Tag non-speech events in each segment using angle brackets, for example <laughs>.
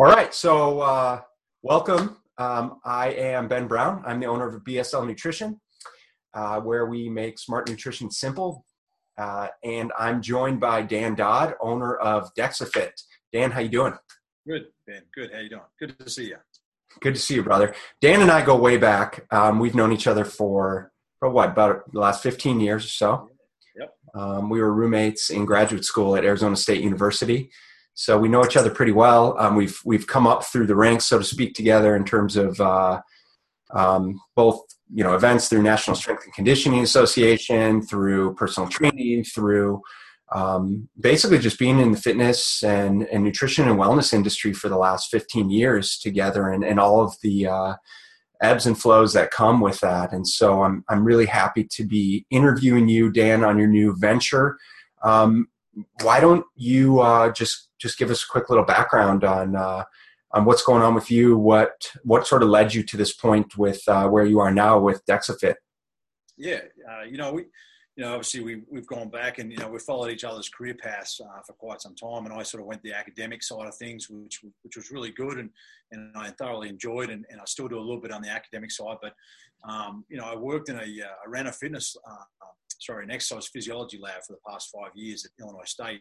All right, so uh, welcome. Um, I am Ben Brown. I'm the owner of BSL Nutrition, uh, where we make smart nutrition simple. Uh, and I'm joined by Dan Dodd, owner of DexaFit. Dan, how you doing? Good, Ben. Good. How you doing? Good to see you. Good to see you, brother. Dan and I go way back. Um, we've known each other for, for what, about the last 15 years or so. Yep. Um, we were roommates in graduate school at Arizona State University. So we know each other pretty well. Um, we've we've come up through the ranks, so to speak, together in terms of uh, um, both you know events through National Strength and Conditioning Association, through personal training, through um, basically just being in the fitness and, and nutrition and wellness industry for the last 15 years together, and, and all of the uh, ebbs and flows that come with that. And so I'm I'm really happy to be interviewing you, Dan, on your new venture. Um, why don't you uh, just just give us a quick little background on uh, on what's going on with you. What what sort of led you to this point with uh, where you are now with DexaFit? Yeah, uh, you know we. You know, obviously we, we've gone back and, you know, we've followed each other's career paths uh, for quite some time. And I sort of went the academic side of things, which, which was really good and, and I thoroughly enjoyed. And, and I still do a little bit on the academic side. But, um, you know, I worked in a, uh, I ran a fitness sorry, an exercise physiology lab for the past five years at Illinois State.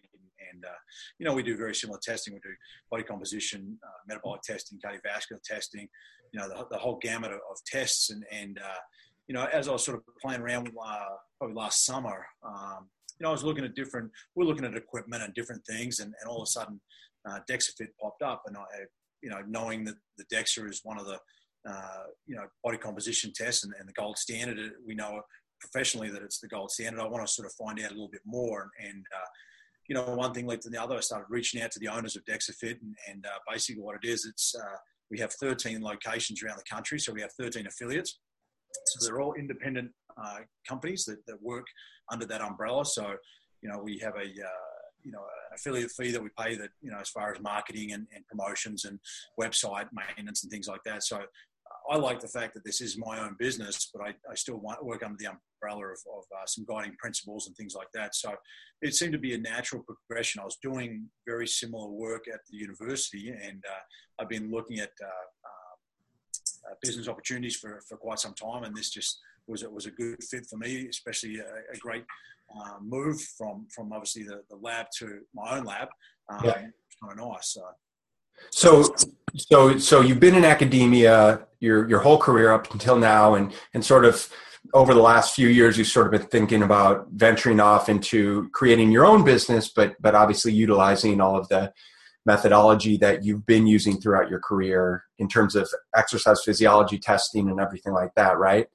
And, uh, you know, we do very similar testing. We do body composition, uh, metabolic testing, cardiovascular testing, you know, the, the whole gamut of, of tests. And, and uh, you know, as I was sort of playing around uh, probably last summer, um, you know, I was looking at different, we're looking at equipment and different things. And, and all of a sudden, uh, DexaFit popped up. And I, you know, knowing that the DEXA is one of the, uh, you know, body composition tests and, and, the gold standard. We know professionally that it's the gold standard. I want to sort of find out a little bit more. And, uh, you know, one thing led to the other. I started reaching out to the owners of DexaFit, and, and uh, basically what it is, it's uh, we have 13 locations around the country, so we have 13 affiliates. So they're all independent uh, companies that, that work under that umbrella. So, you know, we have a uh, you know affiliate fee that we pay that you know as far as marketing and, and promotions and website maintenance and things like that. So I like the fact that this is my own business, but I, I still want, to work under the umbrella of, of uh, some guiding principles and things like that. So it seemed to be a natural progression. I was doing very similar work at the university, and uh, I've been looking at uh, uh, uh, business opportunities for, for quite some time, and this just was was a good fit for me, especially a, a great move from from obviously the, the lab to my own lab. Um, yeah. Kind of nice. So. So, so, so you've been in academia your your whole career up until now, and and sort of over the last few years, you've sort of been thinking about venturing off into creating your own business, but but obviously utilizing all of the methodology that you've been using throughout your career in terms of exercise physiology testing and everything like that, right?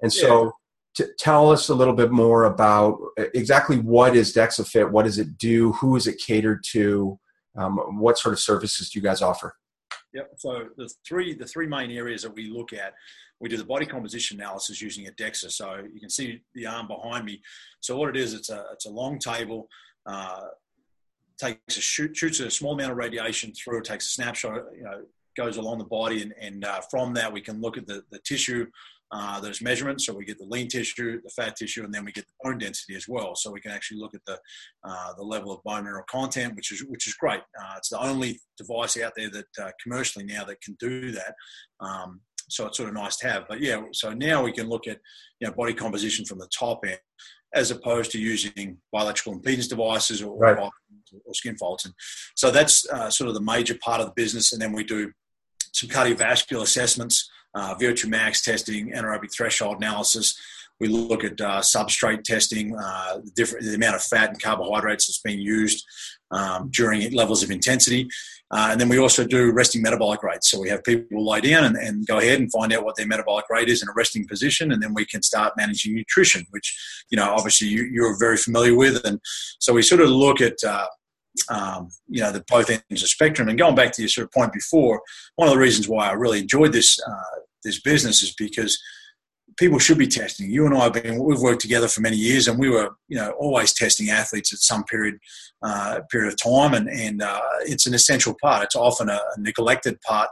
And so. Yeah. To tell us a little bit more about exactly what is DexaFit, what does it do, who is it catered to, um, what sort of services do you guys offer? Yep. So the three the three main areas that we look at, we do the body composition analysis using a DEXA. So you can see the arm behind me. So what it is, it's a it's a long table. Uh, takes a shoot, shoots a small amount of radiation through. It takes a snapshot. You know, goes along the body, and, and uh, from that we can look at the, the tissue uh, those measurements. So we get the lean tissue, the fat tissue, and then we get the bone density as well. So we can actually look at the uh, the level of bone mineral content, which is which is great. Uh, it's the only device out there that uh, commercially now that can do that. Um, so it's sort of nice to have. But yeah, so now we can look at you know body composition from the top end, as opposed to using bioelectrical impedance devices or, right. or skin folds. And so that's uh, sort of the major part of the business. And then we do some cardiovascular assessments uh, VO2 max testing, anaerobic threshold analysis. We look at uh, substrate testing, uh, the amount of fat and carbohydrates that's being used um, during levels of intensity. Uh, and then we also do resting metabolic rates. So we have people lie down and, and, go ahead and find out what their metabolic rate is in a resting position, and then we can start managing nutrition, which you know obviously you, are very familiar with. And so we sort of look at uh, um, you know, the both ends of the spectrum. And going back to your sort of point before, one of the reasons why I really enjoyed this uh, this business is because people should be testing. You and I have been we've worked together for many years, and we were you know always testing athletes at some period uh, period of time, and and uh, it's an essential part. It's often a, neglected part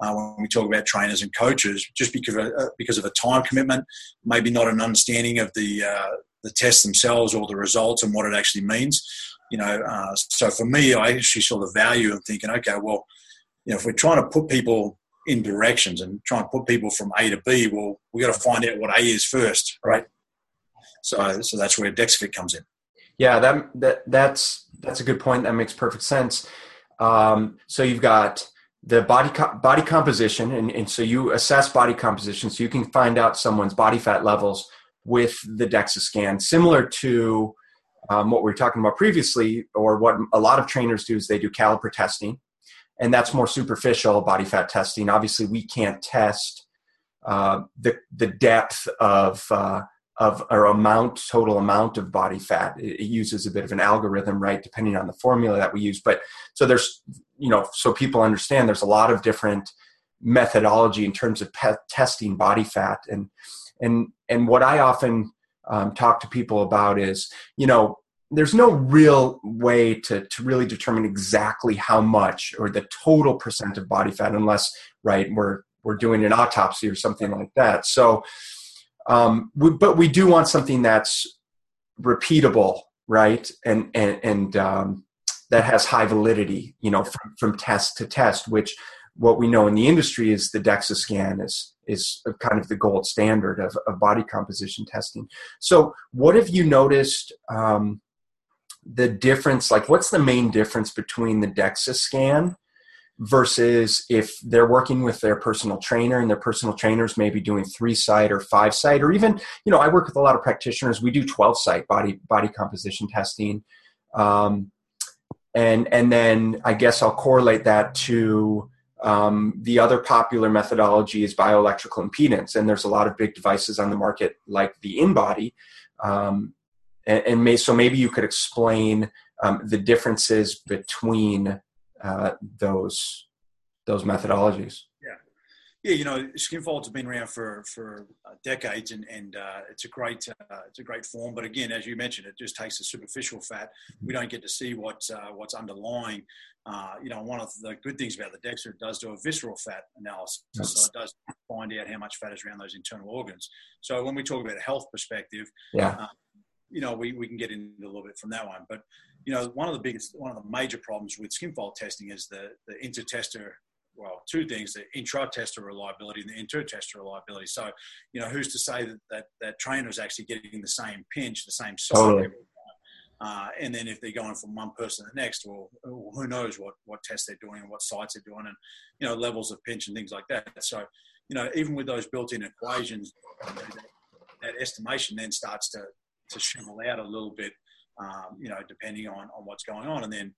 uh, when we talk about trainers and coaches, just because of a, because of a time commitment, maybe not an understanding of the uh, the tests themselves or the results and what it actually means. You know, uh, so for me, I actually saw the value of thinking, okay, well you know, if we're trying to put people in directions and try and put people from A to B, well, we got to find out what A is first, right? So, so that's where DexaFit comes in. Yeah, that that that's that's a good point. That makes perfect sense. Um, so you've got the body co- body composition, and, and so you assess body composition, so you can find out someone's body fat levels with the DEXA scan, similar to um, what we were talking about previously, or what a lot of trainers do is they do caliper testing, and that's more superficial body fat testing. Obviously, we can't test uh, the the depth of uh, of or amount total amount of body fat. It, it, uses a bit of an algorithm, right, depending on the formula that we use. But so there's you know so people understand there's a lot of different methodology in terms of pe- testing body fat and and and what I often um, talk to people about is you know there's no real way to, to really determine exactly how much or the total percent of body fat unless right we're we're doing an autopsy or something like that so um, we, but we do want something that's repeatable right and and, and um, that has high validity you know from, from test to test which what we know in the industry is the DEXA scan is is kind of the gold standard of, of body composition testing. So, what have you noticed um, the difference like what's the main difference between the dexa scan versus if they're working with their personal trainer and their personal trainers maybe doing three site or five site or even you know i work with a lot of practitioners. We do 12 site body body composition testing. Um, and and then i guess i'll correlate that to um, the other popular methodology is bioelectrical impedance. And there's a lot of big devices on the market like the InBody um, and, and may, so maybe you could explain um, the differences between uh, those those methodologies. Yeah, yeah. You know, skin folds have been around for for uh, decades, and and uh, it's a great uh, it's a great form. But again, as you mentioned, it just takes a superficial fat. We don't get to see what uh, what's underlying. Uh, you know, one of the good things about the DEXA, it does do a visceral fat analysis, so it does find out how much fat is around those internal organs. So when we talk about a health perspective, yeah you know, we, we can get into a little bit from that one. But, you know, one of the biggest, one of the major problems with skin fold testing is the, the inter-tester, well, two things, the intra-tester reliability and the inter-tester reliability. So, you know, who's to say that that, that trainer is actually getting the same pinch, the same? Totally. Uh, and then if they're going from one person to the next, well, who knows what, what tests they're doing and what sites they're doing and, you know, levels of pinch and things like that. So, you know, even with those built-in equations, that, that estimation then starts to, to shrivel out a little bit, um, you know, depending on, on what's going on. And then,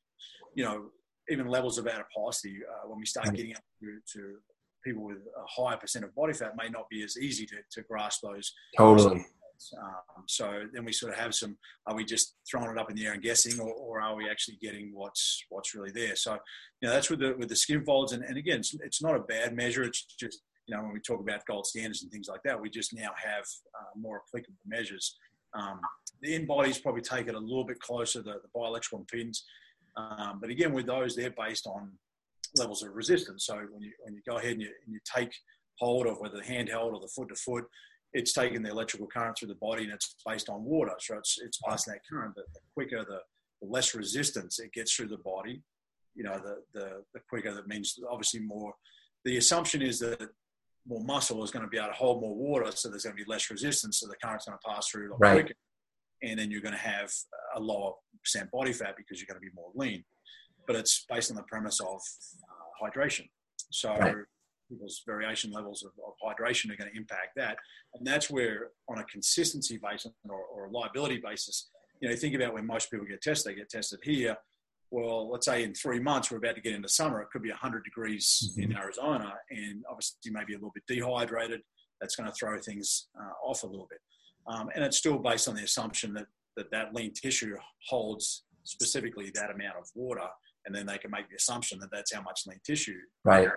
you know, even levels of adiposity, uh, when we start getting up to, to, people with a higher percent of body fat, may not be as easy to, to grasp those. Totally. Um, so then we sort of have some: are we just throwing it up in the air and guessing, or, or are we actually getting what's what's really there? So, you know, that's with the with the skin folds, and, and again, it's, it's not a bad measure. It's just you know when we talk about gold standards and things like that, we just now have uh, more applicable measures. Um, the InBodies probably take it a little bit closer, the, the bioelectrical impedance. Um, but again, with those, they're based on levels of resistance. So when you, when you go ahead and you, and you take hold of whether the handheld or the foot to foot, it's taking the electrical current through the body and it's based on water. So it's, it's passing that current. But the quicker, the, the less resistance it gets through the body, you know, the, the, the quicker that means obviously more. The assumption is that more muscle is going to be able to hold more water, so there's going to be less resistance, so the current's going to pass through a lot right. quicker. And then you're going to have a lower percent body fat because you're going to be more lean. But it's based on the premise of uh, hydration. So right. people's variation levels of, of, hydration are going to impact that. And that's where, on a consistency basis or, or a liability basis, you know, think about when most people get tested, they get tested here well, let's say in three months we're about to get into summer, it could be 100 degrees mm-hmm. in Arizona, and obviously maybe a little bit dehydrated. That's going to throw things uh, off a little bit. Um, and it's still based on the assumption that, that that lean tissue holds specifically that amount of water, and then they can make the assumption that that's how much lean tissue. Right.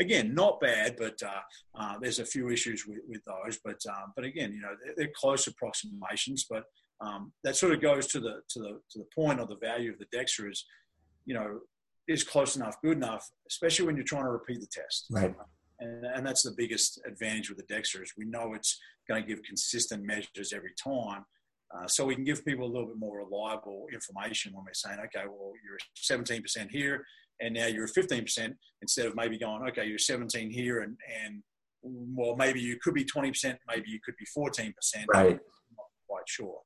Again, not bad, but uh, uh, there's a few issues with, with those. But um, but again, you know, they're, they're close approximations, but um, that sort of goes to the to the to the point of the value of the DEXA is, you know, is close enough, good enough, especially when you're trying to repeat the test. Right. And, and that's the biggest advantage with the DEXA is we know it's going to give consistent measures every time. Uh, so we can give people a little bit more reliable information when we're saying, okay, well, you're 17% here, and now you're 15% instead of maybe going, okay, you're 17 here and, and well, maybe you could be 20%, maybe you could be 14%. Right. I'm not quite sure.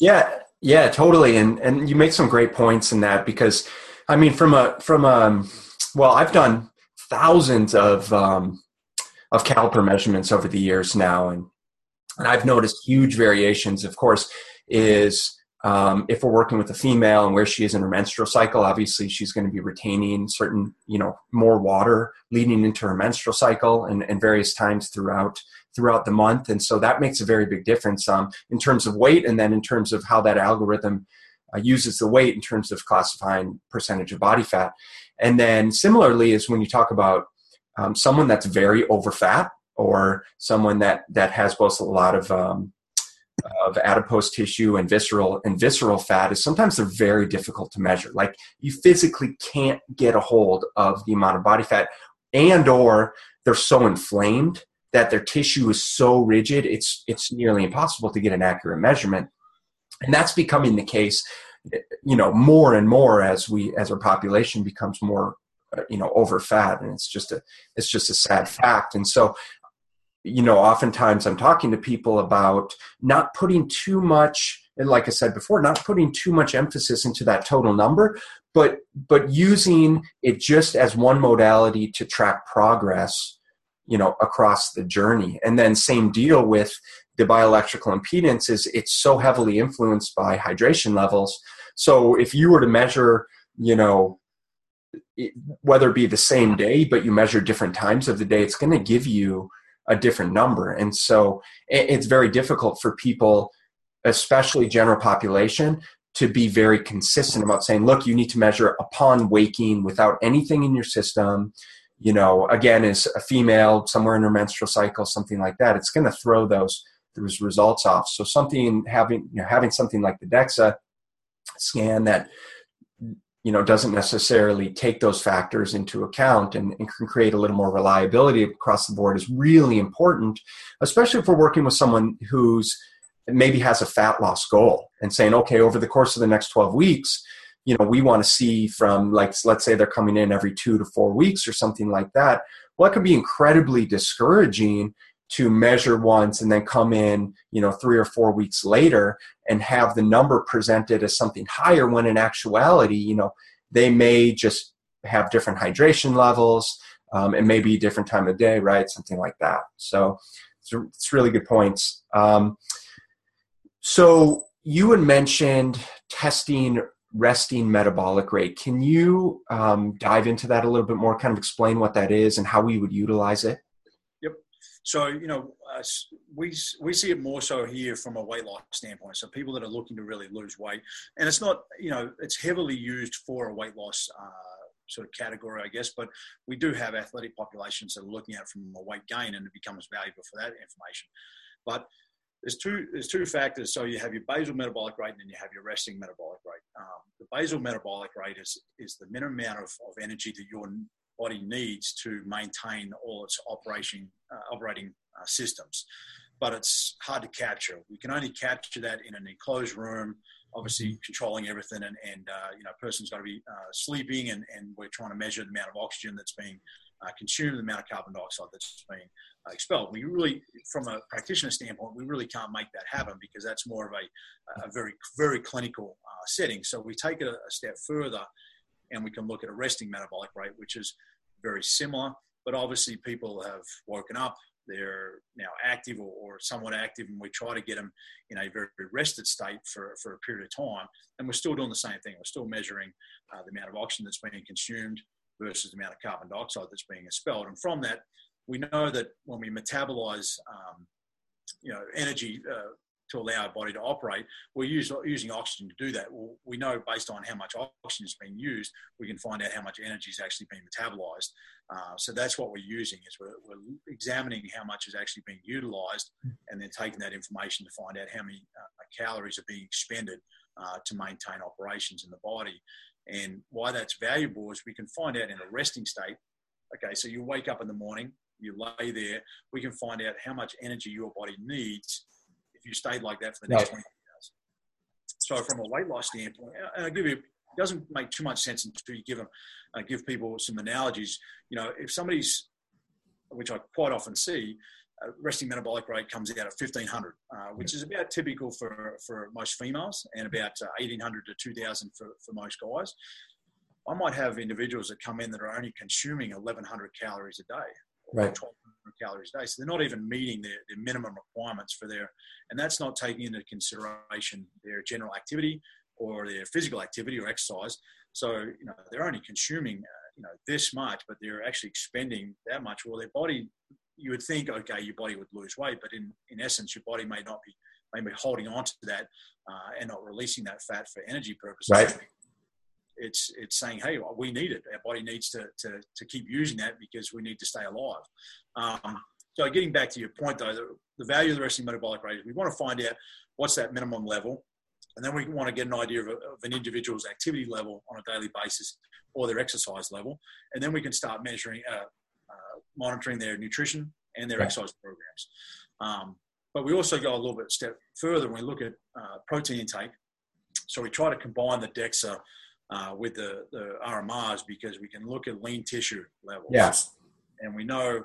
Yeah, yeah, totally. And and you make some great points in that because, I mean, from a from a well, I've done thousands of um, of caliper measurements over the years now, and and I've noticed huge variations. Of course, is um, if we're working with a female and where she is in her menstrual cycle, obviously she's going to be retaining certain, you know, more water leading into her menstrual cycle and, and various times throughout throughout the month, and so that makes a very big difference um, in terms of weight, and then in terms of how that algorithm uh, uses the weight in terms of classifying percentage of body fat. And then similarly is when you talk about um, someone that's very over fat or someone that that has both a lot of um, of adipose tissue and visceral and visceral fat is sometimes they're very difficult to measure like you physically can't get a hold of the amount of body fat and or they're so inflamed that their tissue is so rigid it's it's nearly impossible to get an accurate measurement. And that's becoming the case you know more and more as we as our population becomes more uh, you know over fat and it's just a it's just a sad fact. And so you know oftentimes i'm talking to people about not putting too much and like i said before not putting too much emphasis into that total number but but using it just as one modality to track progress you know across the journey and then same deal with the bioelectrical impedance is it's so heavily influenced by hydration levels so if you were to measure you know whether it be the same day but you measure different times of the day it's going to give you a different number. And so it's very difficult for people, especially general population, to be very consistent about saying, look, you need to measure upon waking without anything in your system. You know, again, is a female, somewhere in her menstrual cycle, something like that, it's going to throw those those results off. So something having you know, having something like the DEXA scan that you know doesn't necessarily take those factors into account and, and, can create a little more reliability across the board is really important especially if we're working with someone who's maybe has a fat loss goal and saying okay over the course of the next 12 weeks you know we want to see from like let's say they're coming in every two to four weeks or something like that well it can be incredibly discouraging to measure once and then come in you know three or four weeks later and have the number presented as something higher when in actuality you know they may just have different hydration levels um, it may be a different time of day right? Something like that. So it's, it's really good points. Um, so you had mentioned testing resting metabolic rate can you um, dive into that a little bit more kind of explain what that is and how we would utilize it Yep. so you know, uh, we we see it more so here from a weight loss standpoint. So people that are looking to really lose weight, and it's not you know it's heavily used for a weight loss uh, sort of category, I guess. But we do have athletic populations that are looking at it from a weight gain, and it becomes valuable for that information. But there's two there's two factors. So you have your basal metabolic rate, and then you have your resting metabolic the basal metabolic rate is is the minimum amount of, of energy that your body needs to maintain all its operation, uh, operating uh, systems. But it's hard to capture. We can only capture that in an enclosed room, obviously mm-hmm. controlling everything. And, and uh, you know, a person's got to be uh, sleeping, and, and we're trying to measure the amount of oxygen that's being uh, consumed, the amount of carbon dioxide that's being uh, expelled. We really, from a practitioner standpoint, we really can't make that happen because that's more of a, a very, very clinical setting. So we take it a, a step further and we can look at a resting metabolic rate, which is very similar. But obviously, people have woken up, they're now active or, or, somewhat active, and we try to get them in a very, very rested state for, for a period of time. And we're still doing the same thing. We're still measuring uh, the amount of oxygen that's being consumed versus the amount of carbon dioxide that's being expelled. And from that, we know that when we metabolize um, you know, energy uh, to allow our body to operate, we're use, using oxygen to do that. Well, we know based on how much oxygen is being used, we can find out how much energy is actually being metabolized. Uh, so that's what we're using is we're, we're, examining how much is actually being utilized and then taking that information to find out how many uh, calories are being expended uh, to maintain operations in the body. And why that's valuable is we can find out in a resting state. Okay, so you wake up in the morning, you lay there, we can find out how much energy your body needs if you stayed like that for the next right. 20 years. So from a weight loss standpoint, I'll give you it doesn't make too much sense until you give them uh, give people some analogies. You know, if somebody's, which I quite often see, uh, resting metabolic rate comes out at 1500, uh, which is about typical for, for most females and about 1800 uh, to 2000 for, for most guys. I might have individuals that come in that are only consuming 1100 calories a day. Right. 1200 calories a day. So they're not even meeting their, their minimum requirements for their, and that's not taking into consideration their general activity or their physical activity or exercise. So, you know, they're only consuming, uh, you know, this much, but they're actually expending that much. Well, their body, you would think, okay, your body would lose weight, but in, in essence, your body may not be, may be holding on to that uh, and not releasing that fat for energy purposes. Right. It's, it's saying, hey, we need it. Our body needs to, to, to keep using that because we need to stay alive. Um, so getting back to your point though, the, the value of the resting metabolic rate is we want to find out what's that minimum level and then we want to get an idea of, a, of, an individual's activity level on a daily basis or their exercise level. And then we can start measuring, uh, uh, monitoring their nutrition and their exercise programs. Um, but we also go a little bit step further when we look at uh, protein intake. So we try to combine the DEXA uh, with the, the RMRs because we can look at lean tissue levels. Yes. And we know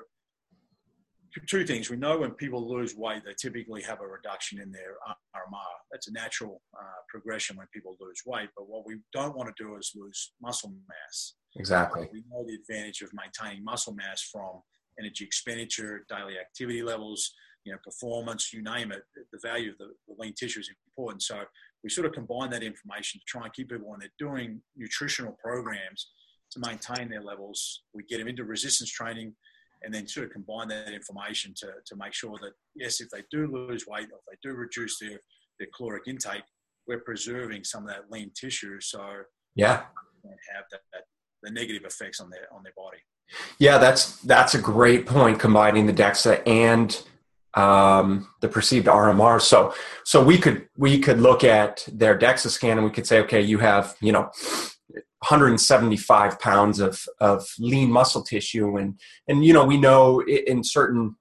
two things. We know when people lose weight, they typically have a reduction in their RMR. That's a natural uh, progression when people lose weight. But what we don't want to do is lose muscle mass. Exactly. We know the advantage of maintaining muscle mass from energy expenditure, daily activity levels, you know, performance, you name it. The value of the, the lean tissue is important. So we sort of combine that information to try and keep people when they're doing nutritional programs to maintain their levels. We get them into resistance training and then sort of combine that information to, to make sure that yes, if they do lose weight or if they do reduce their, their caloric intake, we're preserving some of that lean tissue so yeah have that, that the negative effects on their on their body. Yeah, that's that's a great point. Combining the DEXA and um, the perceived RMR. So so we could we could look at their DEXA scan and we could say, okay, you have you know 175 pounds of, of lean muscle tissue. And, and, you know, we know in certain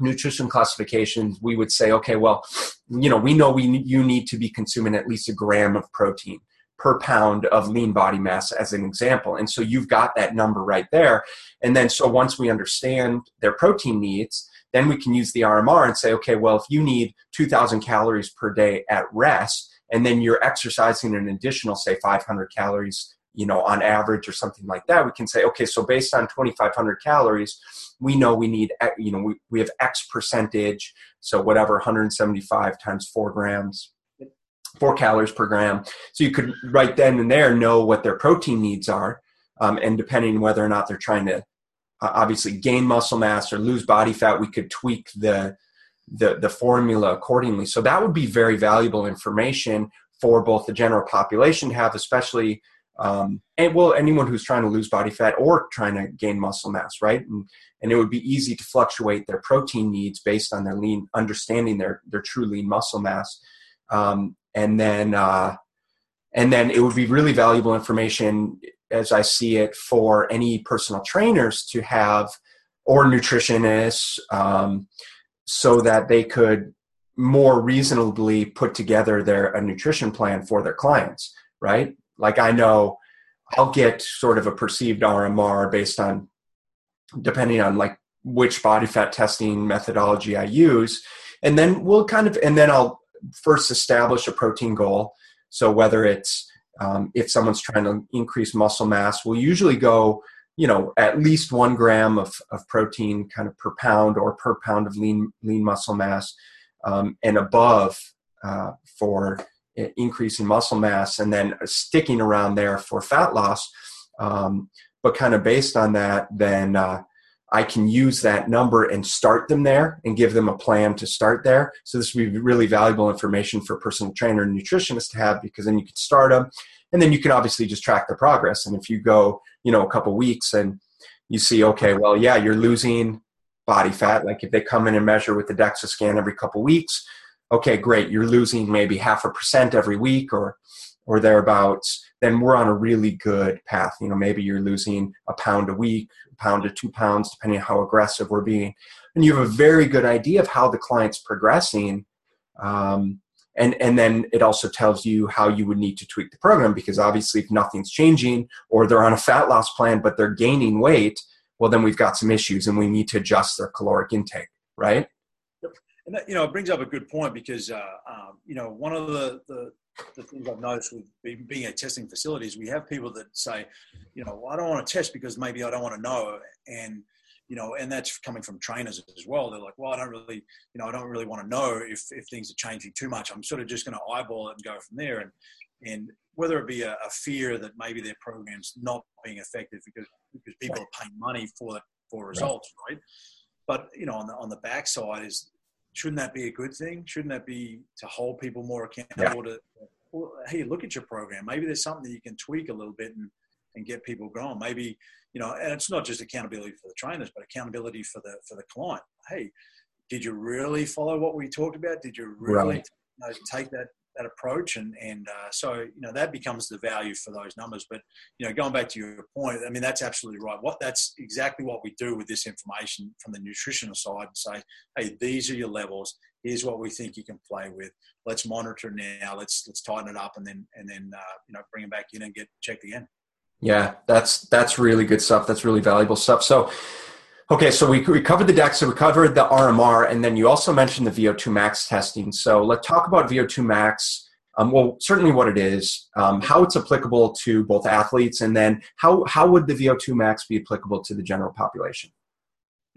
nutrition classifications, we would say, okay, well, you know, we know we, you need to be consuming at least a gram of protein per pound of lean body mass as an example. And so you've got that number right there. And then, so once we understand their protein needs, then we can use the RMR and say, okay, well, if you need 2000 calories per day at rest, and then you're exercising an additional, say, 500 calories you know, on average or something like that, we can say, okay, so based on 2,500 calories, we know we need, you know, we, we have X percentage, so whatever, 175 times four grams, four calories per gram. So you could right then and there know what their protein needs are, um, and depending whether or not they're trying to uh, obviously gain muscle mass or lose body fat, we could tweak the the the formula accordingly. So that would be very valuable information for both the general population to have, especially um, and well anyone who's trying to lose body fat or trying to gain muscle mass right? And, and it would be easy to fluctuate their protein needs based on their lean understanding their their true lean muscle mass. Um, and then uh, and then it would be really valuable information as i see it for any personal trainers to have or nutritionists um, so that they could more reasonably put together their a nutrition plan for their clients right like I know I'll get sort of a perceived RMR based on depending on like which body fat testing methodology I use. And then we'll kind of, and then I'll first establish a protein goal. So whether it's, um, if someone's trying to increase muscle mass, we'll usually go, you know, at least one gram of, of protein kind of per pound or per pound of lean, lean muscle mass um, and above uh, for increasing muscle mass and then sticking around there for fat loss. Um, but kind of based on that, then uh, I can use that number and start them there and give them a plan to start there. So this would be really valuable information for a personal trainer and nutritionist to have because then you can start them and then you can obviously just track the progress. And if you go, you know, a couple weeks and you see, okay, well, yeah, you're losing body fat. Like if they come in and measure with the DEXA scan every couple weeks, okay, great, you're losing maybe half a percent every week or or thereabouts, then we're on a really good path. You know, maybe you're losing a pound a week, a pound to two pounds, depending on how aggressive we're being. And you have a very good idea of how the client's progressing. Um, and and then it also tells you how you would need to tweak the program because obviously if nothing's changing or they're on a fat loss plan but they're gaining weight well then we've got some issues and we need to adjust their caloric intake right and that, you know it brings up a good point because uh, um, you know one of the, the the things I've noticed with being at testing facilities, we have people that say, you know, I don't want to test because maybe I don't want to know, and you know, and that's coming from trainers as well. They're like, well, I don't really, you know, I don't really want to know if, if things are changing too much. I'm sort of just going to eyeball it and go from there. And, and whether it be a, a fear that maybe their program's not being effective because, because people are paying money for for results, right. right? But, you know, on the, on the backside is, shouldn't that be a good thing? Shouldn't that be to hold people more accountable yeah. to, well, hey, look at your program. Maybe there's something that you can tweak a little bit and, and get people going. Maybe you know, and it's not just accountability for the trainers, but accountability for the for the client. Hey, did you really follow what we talked about? Did you really right. you know, take that that approach? And and uh, so you know that becomes the value for those numbers. But you know, going back to your point, I mean that's absolutely right. What that's exactly what we do with this information from the nutritional side and say, hey, these are your levels. Here's what we think you can play with. Let's monitor now. Let's let's tighten it up, and then and then uh, you know bring it back in and get checked again. Yeah, that's that's really good stuff. That's really valuable stuff. So, okay, so we, we covered the DEXA, we covered the RMR, and then you also mentioned the VO2 max testing. So let's talk about VO2 max. Um, well, certainly what it is, um, how it's applicable to both athletes, and then how how would the VO2 max be applicable to the general population?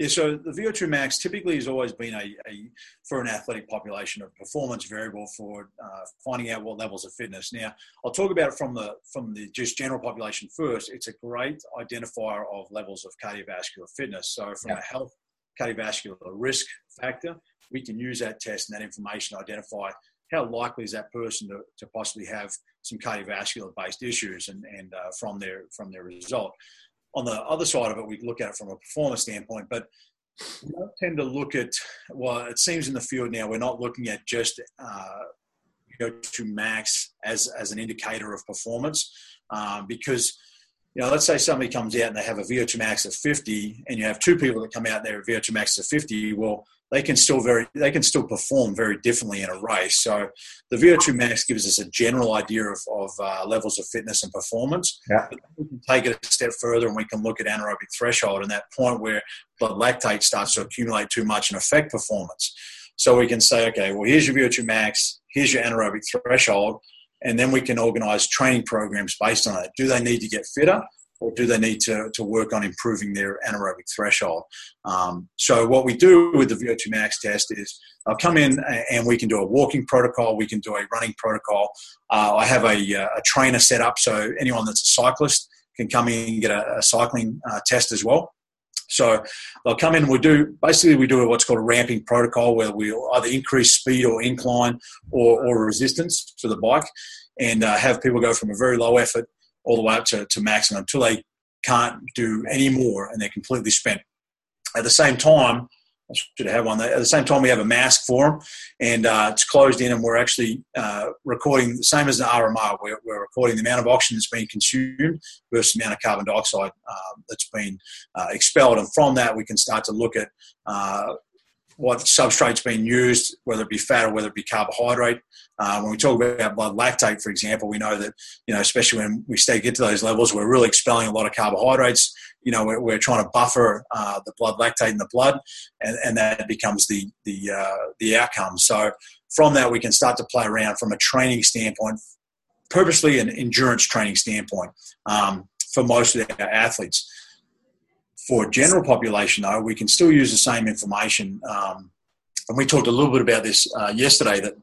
Yeah, so the VO2 max typically has always been a, a for an athletic population a performance variable for uh, finding out what levels of fitness. Now, I'll talk about it from the from the just general population first. It's a great identifier of levels of cardiovascular fitness. So, from yeah. a health cardiovascular risk factor, we can use that test and that information to identify how likely is that person to, to possibly have some cardiovascular based issues and, and uh, from their from their result on the other side of it, we look at it from a performance standpoint, but we don't tend to look at, well, it seems in the field now, we're not looking at just uh, VO2 max as, as an indicator of performance um, because, you know, let's say somebody comes out and they have a VO2 max of 50 and you have two people that come out there VO2 max of 50, well, they can still very they can still perform very differently in a race. So the VO2 max gives us a general idea of, of uh, levels of fitness and performance. Yeah. we can take it a step further and we can look at anaerobic threshold and that point where blood lactate starts to accumulate too much and affect performance. So we can say, okay, well here's your VO2 max, here's your anaerobic threshold, and then we can organize training programs based on it. Do they need to get fitter? Or do they need to, to work on improving their anaerobic threshold? Um, so what we do with the VO2 max test is I'll come in and we can do a walking protocol, we can do a running protocol. Uh, I have a, uh, a, trainer set up so anyone that's a cyclist can come in and get a, a cycling uh, test as well. So they'll come in. And we do basically we do what's called a ramping protocol where we'll either increase speed or incline or, or resistance to the bike, and uh, have people go from a very low effort all the way up to, to maximum until they can't do any more and they're completely spent. At the same time, I should have one. At the same time, we have a mask for them, and uh, it's closed in, and we're actually uh, recording the same as the RMR. We're, we're, recording the amount of oxygen that's being consumed versus the amount of carbon dioxide uh, that's been uh, expelled, and from that, we can start to look at uh, what substrate's being used, whether it be fat or whether it be carbohydrate. Uh, when we talk about blood lactate, for example, we know that, you know, especially when we stay get to those levels, we're really expelling a lot of carbohydrates. You know, we're, we're trying to buffer uh, the blood lactate in the blood, and, and that becomes the, the, uh, the outcome. So from that, we can start to play around from a training standpoint, purposely an endurance training standpoint um, for most of our athletes. For general population, though, we can still use the same information. Um, and we talked a little bit about this uh, yesterday that,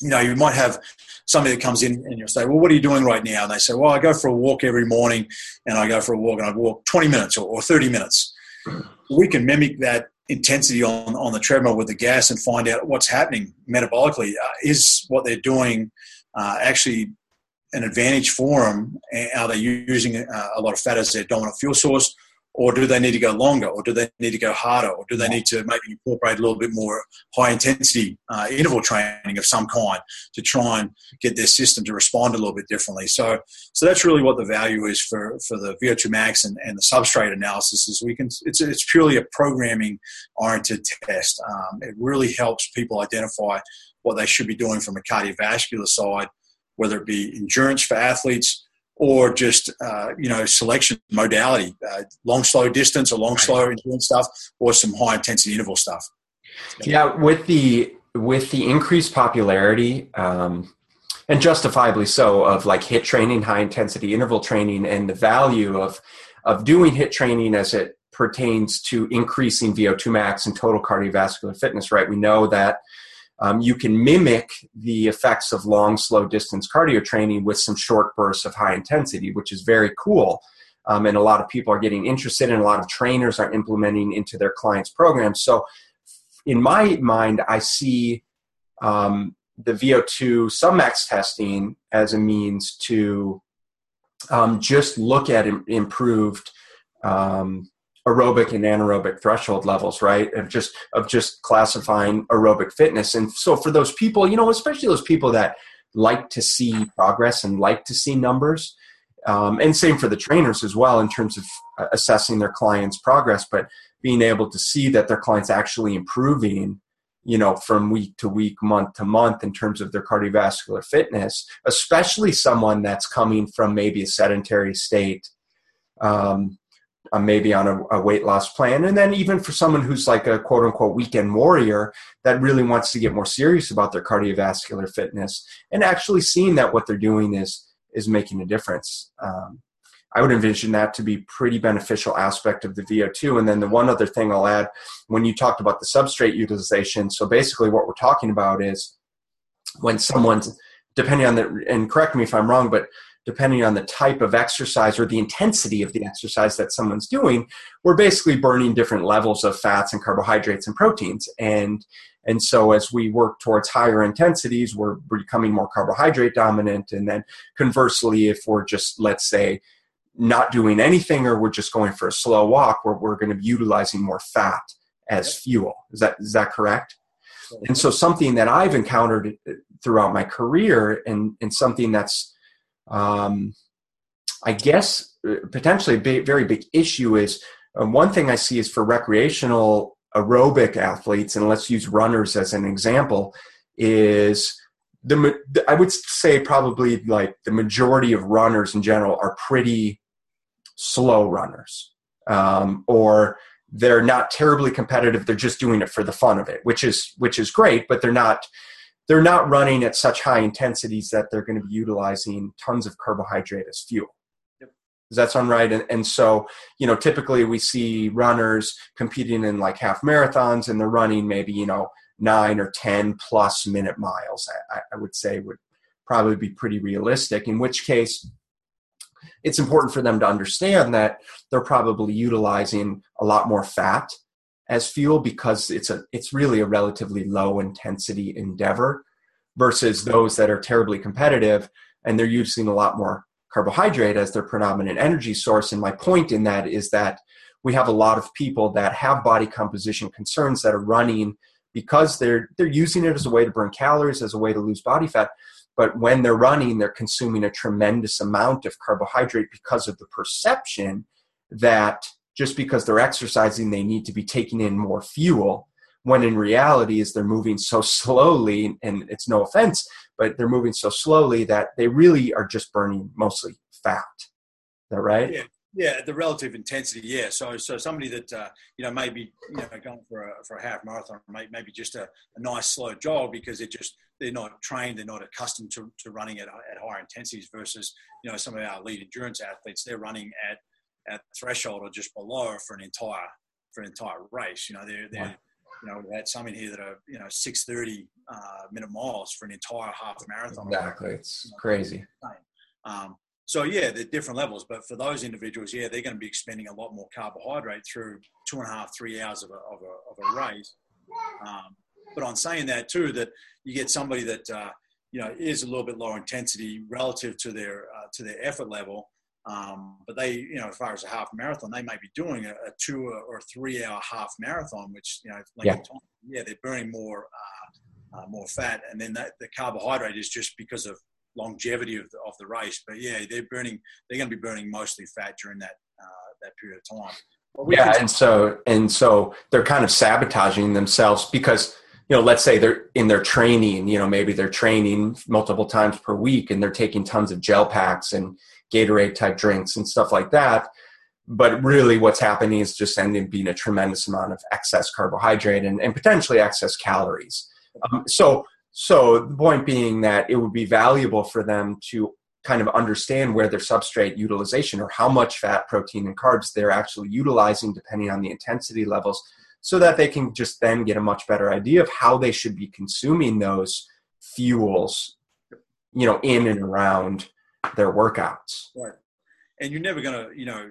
you know, you might have somebody that comes in and you'll say, well, what are you doing right now? And they say, well, I go for a walk every morning and I go for a walk and I walk 20 minutes or, or 30 minutes. We can mimic that intensity on, on the treadmill with the gas and find out what's happening metabolically. Uh, is what they're doing uh, actually an advantage for them? Are they using uh, a lot of fat as their dominant fuel source? Or do they need to go longer, or do they need to go harder, or do they need to maybe incorporate a little bit more high intensity uh, interval training of some kind to try and get their system to respond a little bit differently. So, so that's really what the value is for for the VO2 max and, and the substrate analysis. Is we can it's it's purely a programming oriented test. Um, it really helps people identify what they should be doing from a cardiovascular side, whether it be endurance for athletes or just uh, you know selection modality, uh, long slow distance or long slow endurance stuff, or some high intensity interval stuff. Yeah, with the with the increased popularity, um, and justifiably so, of like HIIT training, high intensity interval training, and the value of of doing HIIT training as it pertains to increasing VO2 max and total cardiovascular fitness. Right, we know that um, you can mimic the effects of long, slow distance cardio training with some short bursts of high intensity, which is very cool. Um, and a lot of people are getting interested, and a lot of trainers are implementing into their clients' programs. So, in my mind, I see um, the VO2 submax testing as a means to um, just look at improved um, aerobic and anaerobic threshold levels right? Of just of just classifying aerobic fitness. And so for those people you know especially those people that like to see progress and like to see numbers um, and same for the trainers as well in terms of uh, assessing their clients progress but being able to see that their clients actually improving you know from week to week month to month in terms of their cardiovascular fitness especially someone that's coming from maybe a sedentary state um, uh, maybe on a, a, weight loss plan. And then even for someone who's like a quote unquote weekend warrior that really wants to get more serious about their cardiovascular fitness and actually seeing that what they're doing is is making a difference. Um, I would envision that to be pretty beneficial aspect of the VO2. And then the one other thing I'll add when you talked about the substrate utilization. So basically what we're talking about is when someone's depending on the and correct me if I'm wrong, but depending on the type of exercise or the intensity of the exercise that someone's doing, we're basically burning different levels of fats and carbohydrates and proteins. And and so as we work towards higher intensities, we're becoming more carbohydrate dominant. And then conversely, if we're just, let's say, not doing anything or we're just going for a slow walk, where we're going to be utilizing more fat as fuel. Is that is that correct? And so something that I've encountered throughout my career and, and something that's um, I guess uh, potentially a very big issue is um, one thing I see is for recreational aerobic athletes, and let's use runners as an example, is the I would say probably like the majority of runners in general are pretty slow runners, um, or they're not terribly competitive. They're just doing it for the fun of it, which is which is great, but they're not they're not running at such high intensities that they're going to be utilizing tons of carbohydrate as fuel. Yep. Does that sound right? And, and so, you know, typically we see runners competing in like half marathons and they're running maybe, you know, nine or 10 plus minute miles, I, I would say would probably be pretty realistic, in which case it's important for them to understand that they're probably utilizing a lot more fat as fuel because it's a it's really a relatively low intensity endeavor versus those that are terribly competitive and they're using a lot more carbohydrate as their predominant energy source. And my point in that is that we have a lot of people that have body composition concerns that are running because they're they're using it as a way to burn calories as a way to lose body fat. But when they're running they're consuming a tremendous amount of carbohydrate because of the perception that just because they're exercising, they need to be taking in more fuel. When in reality, is they're moving so slowly, and it's no offense, but they're moving so slowly that they really are just burning mostly fat. Is that right? Yeah. Yeah, the relative intensity. Yeah, so so somebody that uh, you know maybe you know going for a for a half marathon, maybe just a, a, nice slow jog because they're just they're not trained, they're not accustomed to, to running at at higher intensities versus you know some of our lead endurance athletes, they're running at at threshold or just below for an entire for an entire race. You know, they're, they're you know, we had some in here that are you know six thirty uh, minute miles for an entire half marathon. Exactly, it's you know, crazy. Um, so yeah, they're different levels, but for those individuals, yeah, they're going to be expending a lot more carbohydrate through two and a half, three hours of a, of a, of a race. Um, but on saying that too, that you get somebody that uh, you know is a little bit lower intensity relative to their uh, to their effort level, Um, but they, you know, as far as a half marathon, they may be doing a, a two or three hour half marathon, which you know, yeah, time, yeah they're burning more uh, uh, more fat, and then that, the carbohydrate is just because of longevity of the, of the race. But yeah, they're burning, they're going to be burning mostly fat during that uh, that period of time. Yeah, and so and so they're kind of sabotaging themselves because you know, let's say they're in their training, you know, maybe they're training multiple times per week and they're taking tons of gel packs and Gatorade type drinks and stuff like that. But really, what's happening is just ending being a tremendous amount of excess carbohydrate and, and potentially excess calories. Um, so, so the point being that it would be valuable for them to kind of understand where their substrate utilization or how much fat, protein, and carbs they're actually utilizing depending on the intensity levels so that they can just then get a much better idea of how they should be consuming those fuels you know in and around their workouts right and you're never going to you know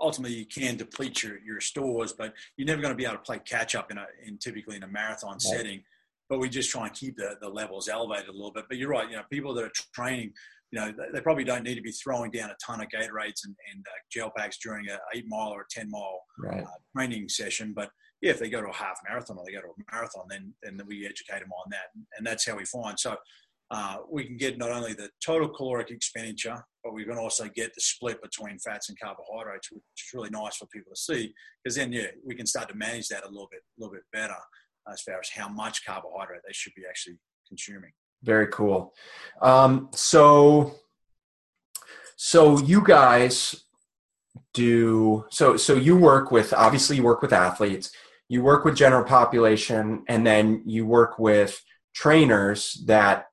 ultimately you can deplete your, your stores but you're never going to be able to play catch up in a in typically in a marathon right. setting but we just try and keep the, the levels elevated a little bit but you're right you know people that are training you know, they probably don't need to be throwing down a ton of Gatorades and, and uh, gel packs during a eight mile or a 10 mile right. uh, training session. But yeah, if they go to a half marathon or they go to a marathon, then, then we educate them on that. And that's how we find. So uh, we can get not only the total caloric expenditure, but we can also get the split between fats and carbohydrates, which is really nice for people to see. Because then, yeah, we can start to manage that a little bit, a little bit better as far as how much carbohydrate they should be actually consuming. Very cool. Um, so, so you guys do so. So you work with obviously you work with athletes. You work with general population, and then you work with trainers that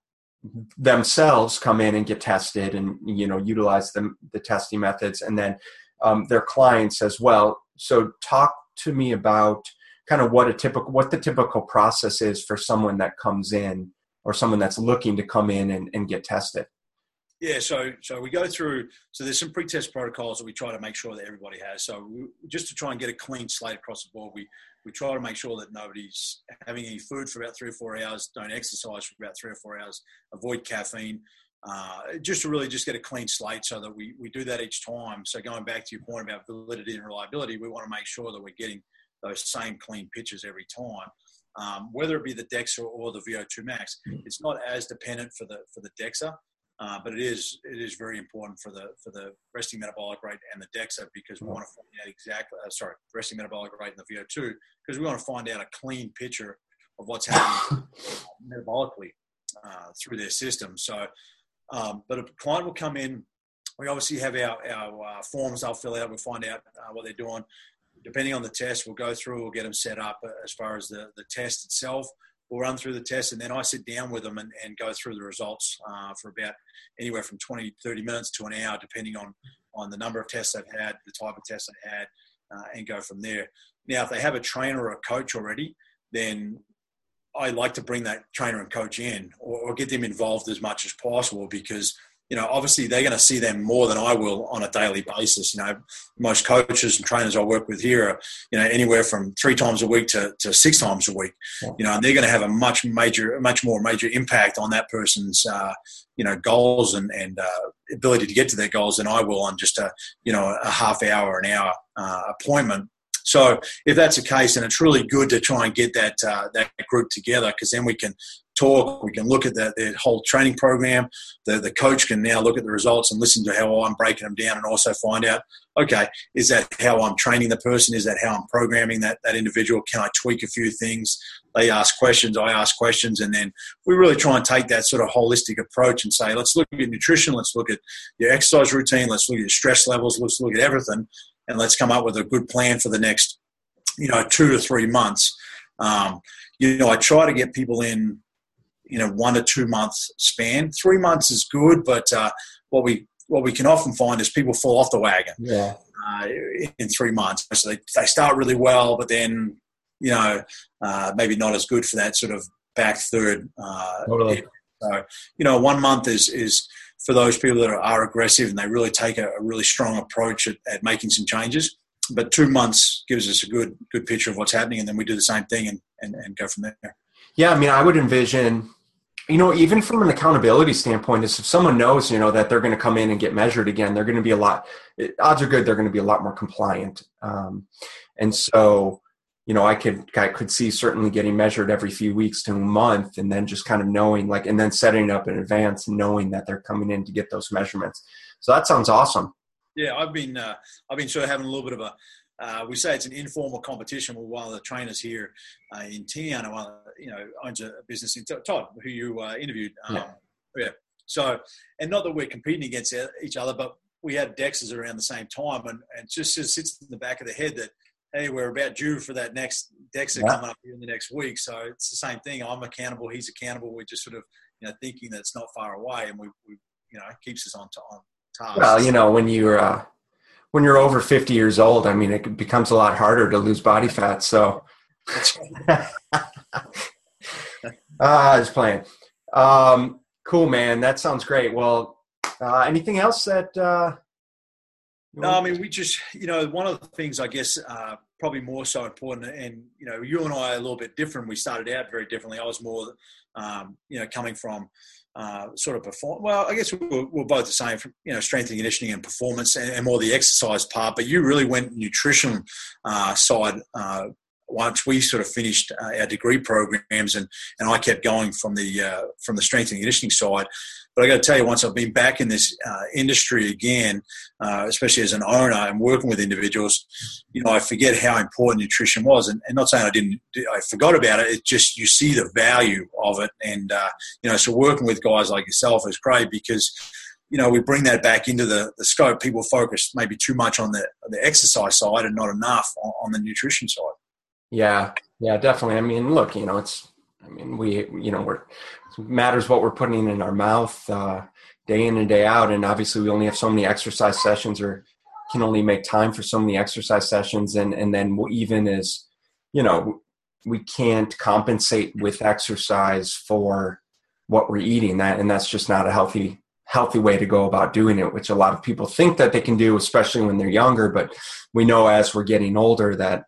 themselves come in and get tested, and you know utilize the the testing methods, and then um, their clients as well. So talk to me about kind of what a typical what the typical process is for someone that comes in or someone that's looking to come in and, and get tested? Yeah, so so we go through. So there's some pre-test protocols that we try to make sure that everybody has. So just to try and get a clean slate across the board, we we try to make sure that nobody's having any food for about three or four hours, don't exercise for about three or four hours, avoid caffeine, uh, just to really just get a clean slate so that we, we do that each time. So going back to your point about validity and reliability, we want to make sure that we're getting those same clean pitches every time um, whether it be the DEXA or the VO2 max. Mm. It's not as dependent for the for the DEXA, uh, but it is it is very important for the for the resting metabolic rate and the DEXA because we want to find out exactly uh, sorry resting metabolic rate and the VO2 because we want to find out a clean picture of what's happening <coughs> metabolically uh, through their system. So, um, but a client will come in. We obviously have our, our uh, forms they'll fill out. We'll find out uh, what they're doing depending on the test, we'll go through, we'll get them set up as far as the, the test itself. We'll run through the test and then I sit down with them and, and go through the results uh, for about anywhere from 20, 30 minutes to an hour, depending on, on the number of tests they've had, the type of tests they've had, uh, and go from there. Now, if they have a trainer or a coach already, then I like to bring that trainer and coach in or, or get them involved as much as possible because you know, obviously they're going to see them more than I will on a daily basis. You know, most coaches and trainers I work with here are, you know, anywhere from three times a week to, to six times a week. You know, and they're going to have a much major, much more major impact on that person's, uh, you know, goals and, and uh, ability to get to their goals than I will on just a, you know, a half hour, an hour uh, appointment. So if that's the case, and it's really good to try and get that uh, that group together because then we can talk. We can look at the, the whole training program. The, the coach can now look at the results and listen to how I'm breaking them down and also find out, okay, is that how I'm training the person? Is that how I'm programming that, that individual? Can I tweak a few things? They ask questions, I ask questions, and then we really try and take that sort of holistic approach and say, let's look at nutrition, let's look at your exercise routine, let's look at your stress levels, let's look at everything, and let's come up with a good plan for the next, you know, two to three months. Um, you know, I try to get people in you know one to two months span. Three months is good, but uh, what we what we can often find is people fall off the wagon yeah. uh, in three months. So they, they start really well, but then you know uh, maybe not as good for that sort of back third. Uh, totally. So you know, one month is is for those people that are, are aggressive and they really take a, a really strong approach at, at, making some changes. But two months gives us a good good picture of what's happening, and then we do the same thing and, and, and go from there. Yeah, I mean, I would envision you know, even from an accountability standpoint, is if someone knows, you know, that they're going to come in and get measured again, they're going to be a lot. Odds are good they're going to be a lot more compliant. Um, and so, you know, I could I could see certainly getting measured every few weeks to a month, and then just kind of knowing, like, and then setting up in advance, knowing that they're coming in to get those measurements. So that sounds awesome. Yeah, I've been uh, I've been sort of having a little bit of a uh, we say it's an informal competition with one of the trainers here uh, in town, who you know owns a business in Todd, who you uh, interviewed. Um, yeah. yeah. So, and not that we're competing against each other, but we had Dexas around the same time, and, and just, just sits in the back of the head that hey, we're about due for that next Dexa yeah. coming up here in the next week. So it's the same thing. I'm accountable, he's accountable. We're just sort of you know thinking that it's not far away, and we, we you know keeps us on on task. Well, you know when you're uh, when you're over 50 years old, I mean, it becomes a lot harder to lose body fat. So, <laughs> ah, I was playing. Um, cool, man. That sounds great. Well, uh, anything else that? Uh, no, I mean, we just, you know, one of the things I guess uh, probably more so important, and you know, you and I are a little bit different. We started out very differently. I was more, um, you know, coming from uh, sort of perform. Well, I guess we're, we're, both the same, from, you know, strength and conditioning and performance, and, and, more the exercise part. But you really went nutrition uh, side uh, once we sort of finished uh, our degree programs, and and I kept going from the uh, from the strength and conditioning side. But I got to tell you, once I've been back in this uh, industry again, uh, especially as an owner and working with individuals, you know, I forget how important nutrition was. And, and not saying I didn't, I forgot about it. It's just you see the value of it, and uh, you know, so working with guys like yourself is great because you know, we bring that back into the, the scope. People focus maybe too much on the, the exercise side and not enough on, on, the nutrition side. Yeah, yeah, definitely. I mean, look, you know, it's, I mean, we, you know, we're, matters what we're putting in our mouth uh, day in and day out. And obviously, we only have so many exercise sessions, or can only make time for so many exercise sessions. And and then even as you know, we can't compensate with exercise for what we're eating. That and that's just not a healthy healthy way to go about doing it, which a lot of people think that they can do, especially when they're younger. But we know as we're getting older that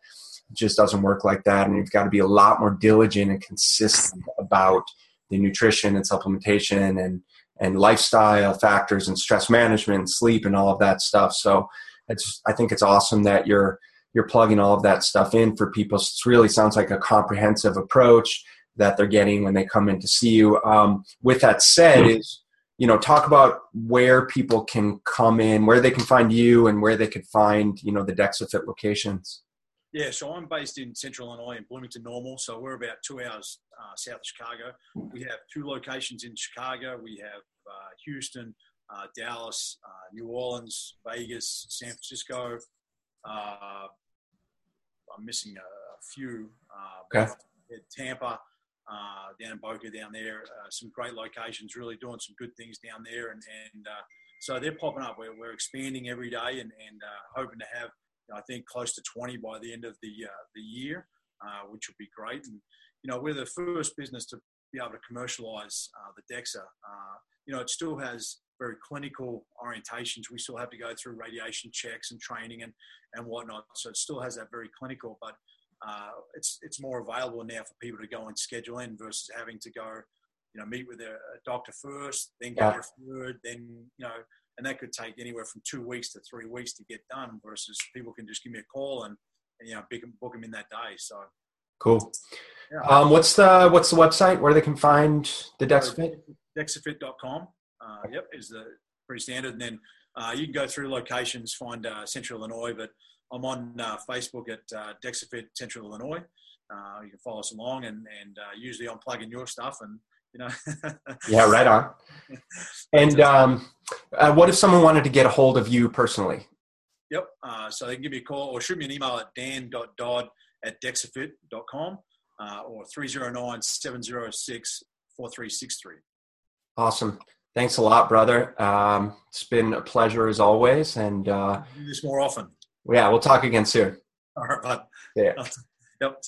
it just doesn't work like that, and you've got to be a lot more diligent and consistent about the nutrition and supplementation and and lifestyle factors and stress management and sleep and all of that stuff. So it's I think it's awesome that you're you're plugging all of that stuff in for people. It really sounds like a comprehensive approach that they're getting when they come in to see you. Um, with that said, is you know talk about where people can come in, where they can find you, and where they can find you know the DexaFit locations. Yeah, so I'm based in Central Illinois in Bloomington Normal. So we're about two hours uh, south of Chicago. We have two locations in Chicago. We have uh, Houston, uh, Dallas, uh, New Orleans, Vegas, San Francisco. Uh, I'm missing a, few. Uh, okay. Tampa, down in Boca, down there. some great locations, really doing some good things down there. And, and so they're popping up. We're, we're expanding every day and, and hoping to have I think close to 20 by the end of the uh, the year, uh, which would be great. And you know, we're the first business to be able to commercialize uh, the DEXA. Uh, you know, it still has very clinical orientations. We still have to go through radiation checks and training and and whatnot. So it still has that very clinical, but uh, it's it's more available now for people to go and schedule in versus having to go you know, meet with a, doctor first, then get yeah. referred, then, you know, and that could take anywhere from two weeks to three weeks to get done versus people can just give me a call and, and you know book them in that day so. Cool. Yeah. um, what's the what's the website? Where they can find the dexafit dexafit.com uh, yep is the pretty standard. And then uh, you can go through locations find uh, central illinois but i'm on uh, facebook at uh, dexafit central illinois. Uh, you can follow us along and, and usually i'm plugging your stuff and you know. <laughs> yeah, right on. And um, uh, what if someone wanted to get a hold of you personally? Yep. Uh, so they can give me a call or shoot me an email at dan.dodd at dexafit.com uh, or 309 706 4363. Awesome. Thanks a lot, brother. Um, it's been a pleasure as always. And uh, do this more often. Yeah, we'll talk again soon. All right, bud. Yeah. <laughs> Yep.